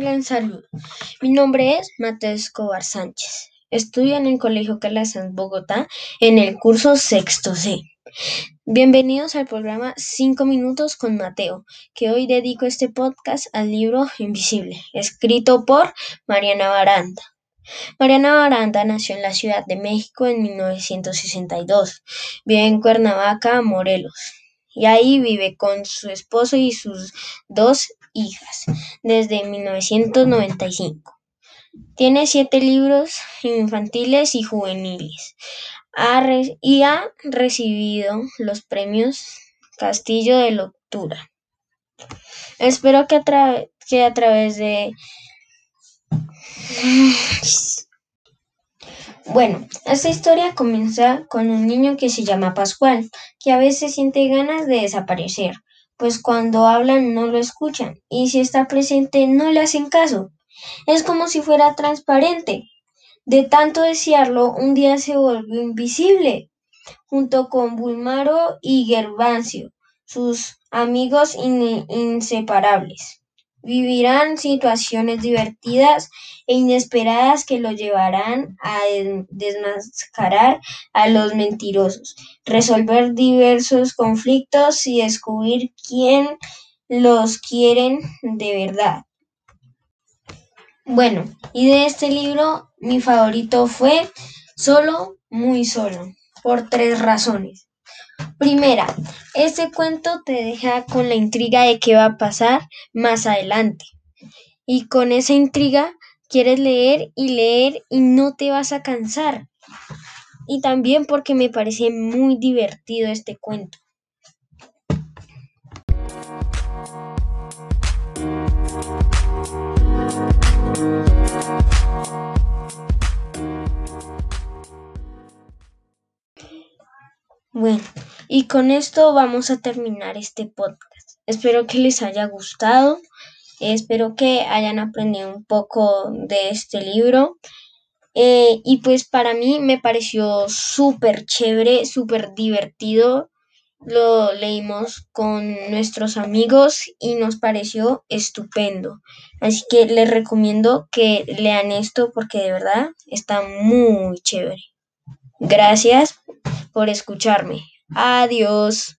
buen saludo. Mi nombre es Mateo Escobar Sánchez. Estudio en el Colegio Calasanz Bogotá en el curso sexto C. Bienvenidos al programa 5 minutos con Mateo, que hoy dedico este podcast al libro Invisible, escrito por Mariana Baranda. Mariana Baranda nació en la Ciudad de México en 1962. Vive en Cuernavaca, Morelos. Y ahí vive con su esposo y sus dos hijas desde 1995. Tiene siete libros infantiles y juveniles y ha recibido los premios Castillo de Lectura. Espero que a, que a través de... Bueno, esta historia comienza con un niño que se llama Pascual, que a veces siente ganas de desaparecer, pues cuando hablan no lo escuchan y si está presente no le hacen caso. Es como si fuera transparente. De tanto desearlo, un día se volvió invisible, junto con Bulmaro y Gervasio, sus amigos inseparables. Vivirán situaciones divertidas e inesperadas que lo llevarán a desmascarar a los mentirosos, resolver diversos conflictos y descubrir quién los quieren de verdad. Bueno, y de este libro mi favorito fue Solo, muy solo, por tres razones. Primera, este cuento te deja con la intriga de qué va a pasar más adelante. Y con esa intriga quieres leer y leer y no te vas a cansar. Y también porque me parece muy divertido este cuento. Bueno, y con esto vamos a terminar este podcast. Espero que les haya gustado, espero que hayan aprendido un poco de este libro. Eh, y pues para mí me pareció súper chévere, súper divertido. Lo leímos con nuestros amigos y nos pareció estupendo. Así que les recomiendo que lean esto porque de verdad está muy chévere. Gracias por escucharme. Adiós.